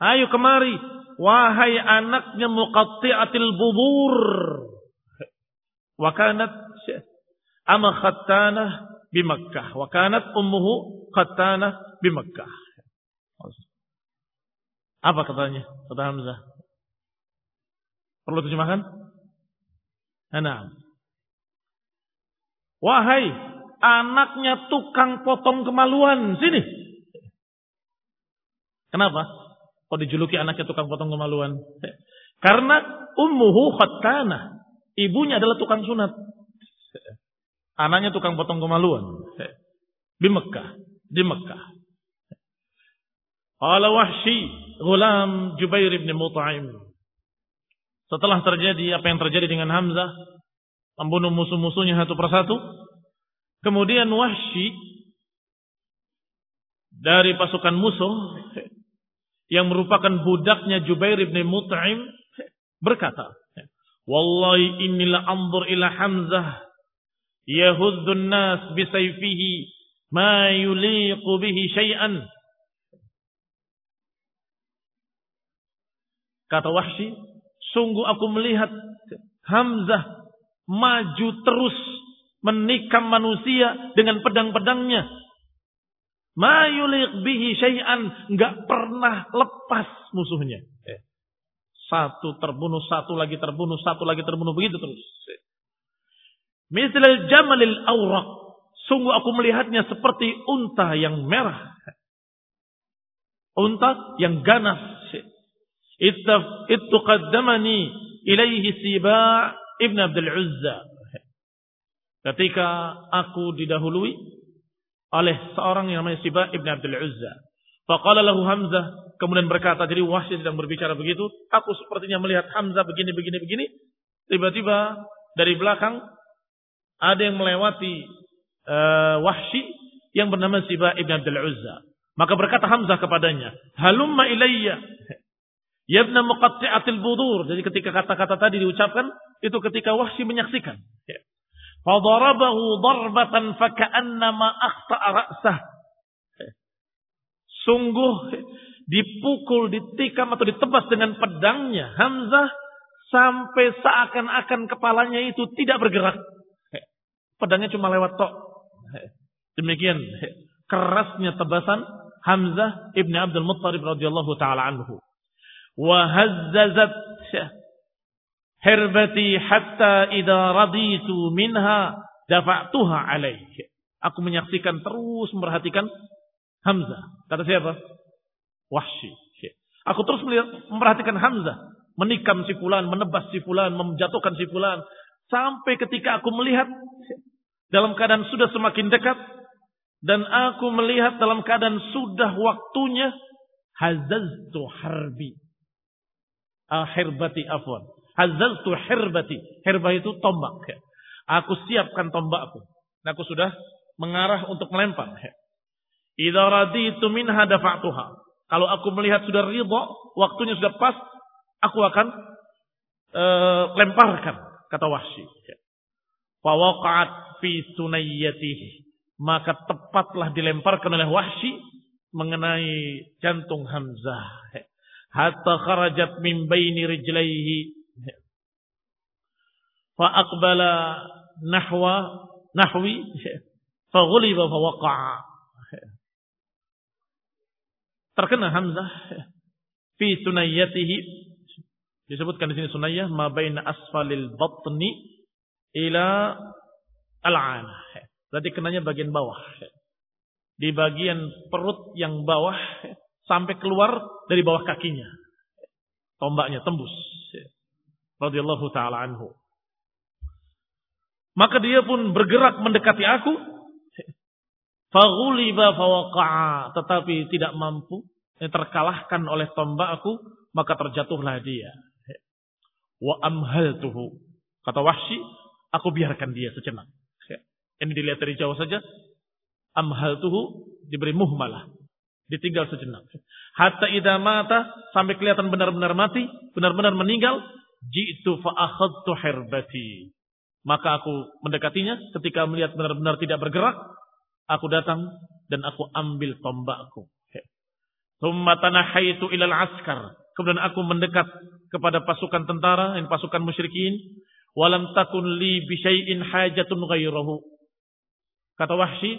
Ayo kemari. Wahai anaknya muqatti'atil bubur. Wa kanat ama khattanah bi Makkah. Wa kanat ummuhu khattanah bi Makkah. Apa katanya? Kata Hamzah. Perlu terjemahkan? Enam. Wahai anaknya tukang potong kemaluan, sini. Kenapa? Kok dijuluki anaknya tukang potong kemaluan? Karena ummuhu khattana. Ibunya adalah tukang sunat. Anaknya tukang potong kemaluan. Di Mekah. Di Mekah. Qala Wahsy, gulam Jubair bin Mut'im. Setelah terjadi apa yang terjadi dengan Hamzah, membunuh musuh-musuhnya satu persatu, kemudian Wahsy dari pasukan musuh yang merupakan budaknya Jubair bin Mut'im berkata, "Wallahi innila anzur ila Hamzah yahuddu an-nas bisayfihi ma yuliqu bihi syai'an." Kata Wahsy, sungguh aku melihat Hamzah maju terus menikam manusia dengan pedang-pedangnya. Ma yuliq bihi syai'an, enggak pernah lepas musuhnya. Eh. Satu terbunuh, satu lagi terbunuh, satu lagi terbunuh begitu terus. Mislal jamalil awraq. Sungguh aku melihatnya seperti unta yang merah. Unta yang ganas itu qaddamani ilaihi Siba Ibn Abdul Uzza. Ketika aku didahului oleh seorang yang namanya Siba Ibn Abdul Uzza. Faqala lahu Hamzah. Kemudian berkata, jadi Wahsy sedang berbicara begitu. Aku sepertinya melihat Hamzah begini, begini, begini. Tiba-tiba dari belakang ada yang melewati uh, Wahsy yang bernama Siba Ibn Abdul Uzza. Maka berkata Hamzah kepadanya, Halumma ilayya. Yabna muqatti'atil budur. Jadi ketika kata-kata tadi diucapkan, itu ketika Wahsy menyaksikan. Fadarabahu darbatan faka'annama akhta'a ra'sah. Sungguh dipukul, ditikam atau ditebas dengan pedangnya Hamzah sampai seakan-akan kepalanya itu tidak bergerak. Pedangnya cuma lewat tok. Demikian kerasnya tebasan Hamzah ibni Abdul Muttalib radhiyallahu taala anhu herbati hatta idza raditu minha dafa'tuha alaih. Aku menyaksikan terus memperhatikan Hamzah. Kata siapa? Wahsy. Aku terus melihat, memperhatikan Hamzah. Menikam si fulan, menebas si fulan, menjatuhkan si fulan. Sampai ketika aku melihat dalam keadaan sudah semakin dekat. Dan aku melihat dalam keadaan sudah waktunya. Hazaztu harbi uh, herbati afwan. Hazaltu herbati. Herbah itu tombak. Aku siapkan tombakku. Aku sudah mengarah untuk melempar. Idza raditu minha dafa'tuha. Kalau aku melihat sudah ridho, waktunya sudah pas, aku akan uh, lemparkan kata Wahsy. Fawaqa'at fi sunayyatihi. Maka tepatlah dilemparkan oleh Wahsy mengenai jantung Hamzah hatta kharajat min baini rijlaihi fa aqbala nahwa nahwi fa ghuliba fa waqa'a terkena Hamzah fi sunayyatihi disebutkan di sini sunayyah ma baina asfalil batni ila al-'ana berarti kenanya bagian bawah di bagian perut yang bawah sampai keluar dari bawah kakinya. Tombaknya tembus. Radhiyallahu taala anhu. Maka dia pun bergerak mendekati aku. Faghuliba fawaqa'a. Tetapi tidak mampu. Terkalahkan oleh tombak aku. Maka terjatuhlah dia. Wa amhaltuhu. Kata Wahsy. Aku biarkan dia sejenak. Ini dilihat dari jauh saja. Amhaltuhu diberi muhmalah ditinggal sejenak. Hatta idza mata sampai kelihatan benar-benar mati, benar-benar meninggal, jitu fa akhadtu hirbati. Maka aku mendekatinya ketika melihat benar-benar tidak bergerak, aku datang dan aku ambil tombakku. Thumma tanahaitu ilal askar. Kemudian aku mendekat kepada pasukan tentara, dan pasukan musyrikin. Walam takun li bisyai'in hajatun ghairahu. Kata Wahsy,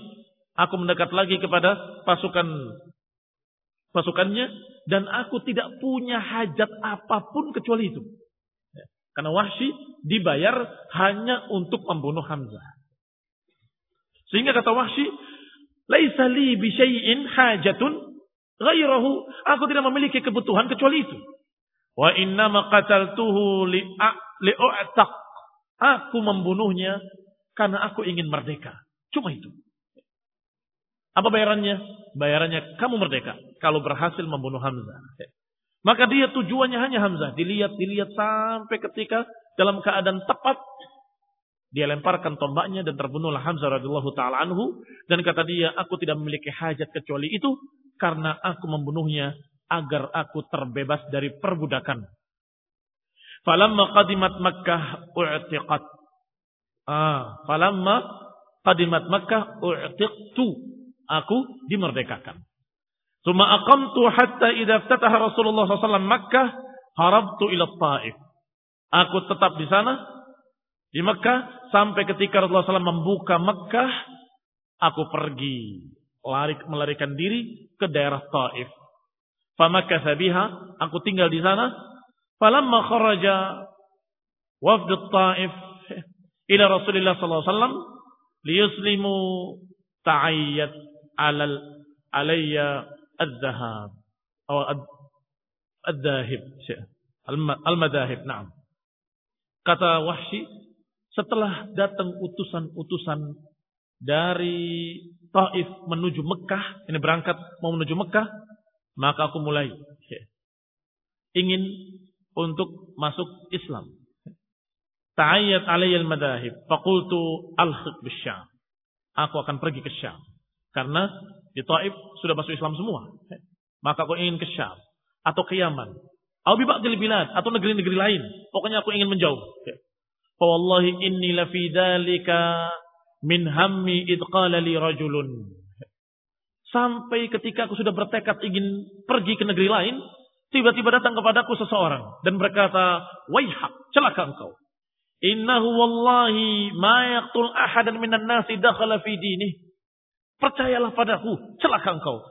aku mendekat lagi kepada pasukan pasukannya dan aku tidak punya hajat apa pun kecuali itu. Karena Wahsy dibayar hanya untuk membunuh Hamzah. Sehingga kata Wahsy, "Laisa li bi syai'in hajatun Ghairahu, aku tidak memiliki kebutuhan kecuali itu. Wa inna maqataltuhu li'u'taq. Aku membunuhnya karena aku ingin merdeka. Cuma itu. Apa bayarannya? Bayarannya kamu merdeka kalau berhasil membunuh Hamzah. Maka dia tujuannya hanya Hamzah. Dilihat, dilihat sampai ketika dalam keadaan tepat dia lemparkan tombaknya dan terbunuhlah Hamzah radhiyallahu taala anhu dan kata dia aku tidak memiliki hajat kecuali itu karena aku membunuhnya agar aku terbebas dari perbudakan. Falamma qadimat Makkah u'tiqat. Ah, falamma qadimat Makkah u'tiqtu. Aku dimerdekakan. Suma aqamtu hatta idza iftataha Rasulullah SAW Makkah harabtu ila Taif. Aku tetap di sana di Makkah sampai ketika Rasulullah SAW membuka Makkah, aku pergi lari melarikan diri ke daerah Taif. Famakatha biha, aku tinggal di sana. Falamma kharaja wafd Taif ila Rasulullah sallallahu alaihi wasallam liyuslimu ta'ayyat alal alayya ad-dhahab atau ad-dhahib al-madahib na'am kata Wahsy setelah datang utusan-utusan dari Taif menuju Mekah, ini berangkat mau menuju Mekah, maka aku mulai ingin untuk masuk Islam. Ta'ayyat alayya al-madahib, faqultu alhiq bisyam. Aku akan pergi ke Syam. Karena di Taif sudah masuk Islam semua. Maka aku ingin ke Syam atau ke Yaman. Atau bilad atau negeri-negeri lain. Pokoknya aku ingin menjauh. Fa wallahi inni lafi dalika min hammi id qala li rajulun. Sampai ketika aku sudah bertekad ingin pergi ke negeri lain, tiba-tiba datang kepadaku seseorang dan berkata, "Waihak, celaka engkau. Innahu wallahi ma yaqtul ahadan minan nasi dakhala fi dinih." Percayalah padaku, celaka engkau.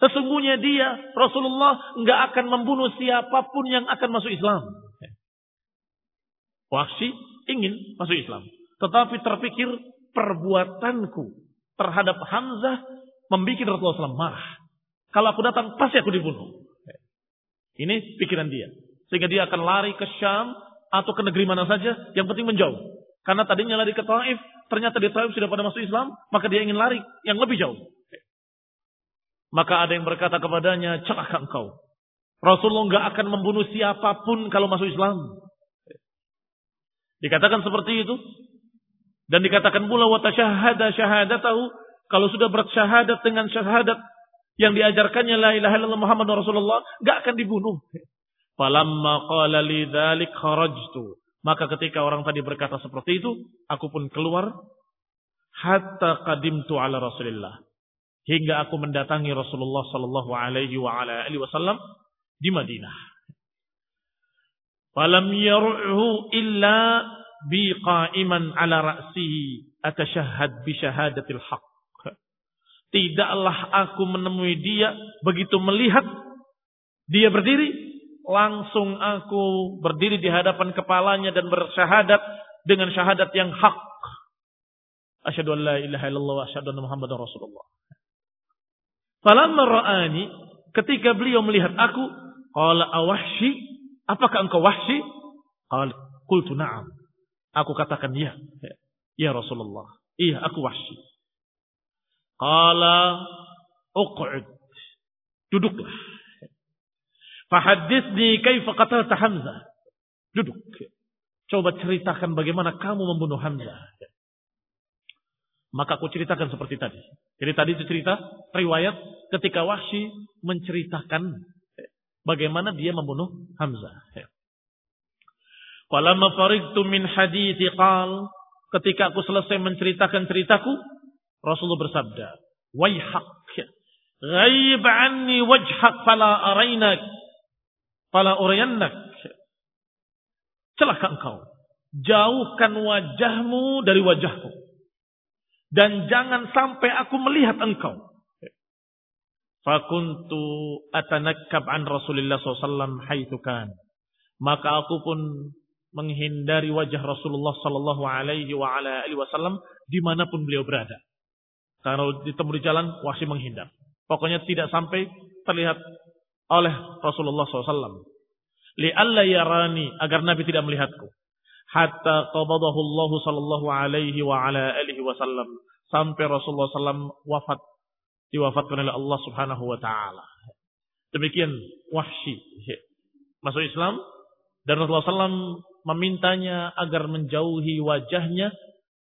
Sesungguhnya dia, Rasulullah, enggak akan membunuh siapa pun yang akan masuk Islam. Wahsy ingin masuk Islam. Tetapi terpikir perbuatanku terhadap Hamzah membuat Rasulullah SAW marah. Kalau aku datang, pasti aku dibunuh. Ini pikiran dia. Sehingga dia akan lari ke Syam atau ke negeri mana saja, yang penting menjauh. Karena tadinya lari ke Taif, ternyata di Taif sudah pada masuk Islam, maka dia ingin lari yang lebih jauh. Maka ada yang berkata kepadanya, celaka engkau. Rasulullah nggak akan membunuh siapa pun kalau masuk Islam. Dikatakan seperti itu, dan dikatakan pula wa tasyahada syahadatahu kalau sudah bersyahadat dengan syahadat yang diajarkannya la ilaha illallah Muhammad Rasulullah enggak akan dibunuh. Falamma qala li dzalik kharajtu. Maka ketika orang tadi berkata seperti itu, aku pun keluar hatta qadimtu ala Rasulillah. Hingga aku mendatangi Rasulullah sallallahu alaihi wa ala alihi wasallam di Madinah. Falam yar'uhu illa ala ra'sihi atashahhad bi syahadatil haq. Tidaklah aku menemui dia begitu melihat dia berdiri, langsung aku berdiri di hadapan kepalanya dan bersyahadat dengan syahadat yang hak. Asyhadu an la ilaha illallah wa asyhadu anna Muhammadar Rasulullah. Falamma ra'ani, ketika beliau melihat aku, qala awahshi, apakah engkau wahshi? Qala qultu na'am. Aku katakan ya. Ya Rasulullah. Iya aku wahsi. Qala uq'ud. Duduklah. Fahadithni kaifa qatalta Hamzah. Duduk. Coba ceritakan bagaimana kamu membunuh Hamzah. Maka aku ceritakan seperti tadi. Jadi tadi itu cerita riwayat ketika Wahsy menceritakan bagaimana dia membunuh Hamzah. Falamma farigtu min hadithi qal. Ketika aku selesai menceritakan ceritaku, Rasulullah bersabda, Waihak. Ghaib anni wajhak fala arainak. Fala urayannak. Celaka engkau. Jauhkan wajahmu dari wajahku. Dan jangan sampai aku melihat engkau. Fakuntu atanakkab an Rasulullah SAW haithukan. Maka aku pun menghindari wajah Rasulullah Sallallahu Alaihi Wasallam di mana pun beliau berada. Kalau ditemu di jalan, wahsi menghindar. Pokoknya tidak sampai terlihat oleh Rasulullah SAW. Li'alla yarani agar Nabi tidak melihatku. Hatta qabadahu Allah sallallahu alaihi wa ala alihi wasallam. Sampai Rasulullah SAW wafat. Diwafatkan oleh Allah subhanahu wa ta'ala. Demikian wahsi. Masuk Islam. Dan Rasulullah SAW memintanya agar menjauhi wajahnya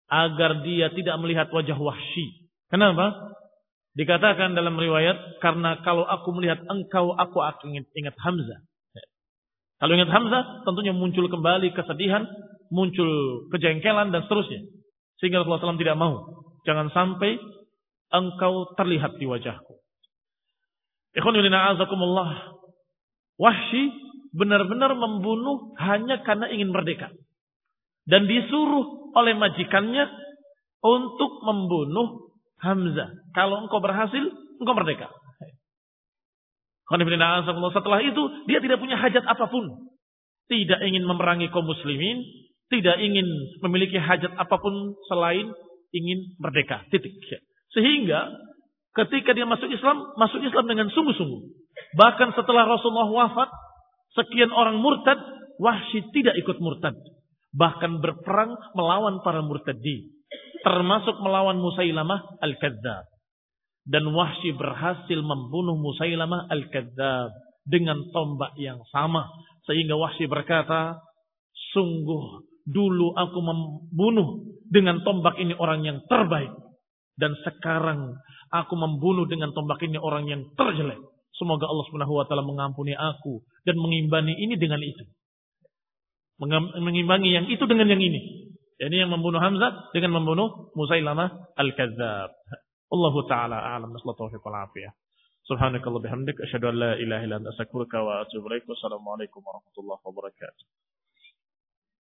agar dia tidak melihat wajah wahsy. Kenapa? Dikatakan dalam riwayat karena kalau aku melihat engkau aku akan ingat, Hamzah. Kalau ingat Hamzah tentunya muncul kembali kesedihan, muncul kejengkelan dan seterusnya. Sehingga Rasulullah SAW tidak mau. Jangan sampai engkau terlihat di wajahku. Ikhwan Wahsy benar-benar membunuh hanya karena ingin merdeka. Dan disuruh oleh majikannya untuk membunuh Hamzah. Kalau engkau berhasil, engkau merdeka. Setelah itu, dia tidak punya hajat apa pun. Tidak ingin memerangi kaum muslimin. Tidak ingin memiliki hajat apa pun selain ingin merdeka. Titik. Sehingga ketika dia masuk Islam, masuk Islam dengan sungguh-sungguh. Bahkan setelah Rasulullah wafat, sekian orang murtad, Wahsy tidak ikut murtad. Bahkan berperang melawan para murtadi. Termasuk melawan Musailamah Al-Kadzab. Dan Wahsy berhasil membunuh Musailamah Al-Kadzab. Dengan tombak yang sama. Sehingga Wahsy berkata, Sungguh dulu aku membunuh dengan tombak ini orang yang terbaik. Dan sekarang aku membunuh dengan tombak ini orang yang terjelek. Semoga Allah Subhanahu wa taala mengampuni aku dan mengimbangi ini dengan itu. Mengimbangi yang itu dengan yang ini. Ini yang membunuh Hamzah dengan membunuh Musailamah al-Kadzab. Allah taala a'lam taufiq wal afiyah. Subhanakallah bihamdik asyhadu an la ilaha illa anta astaghfiruka wa atubu ilaik. Wassalamualaikum warahmatullahi wabarakatuh.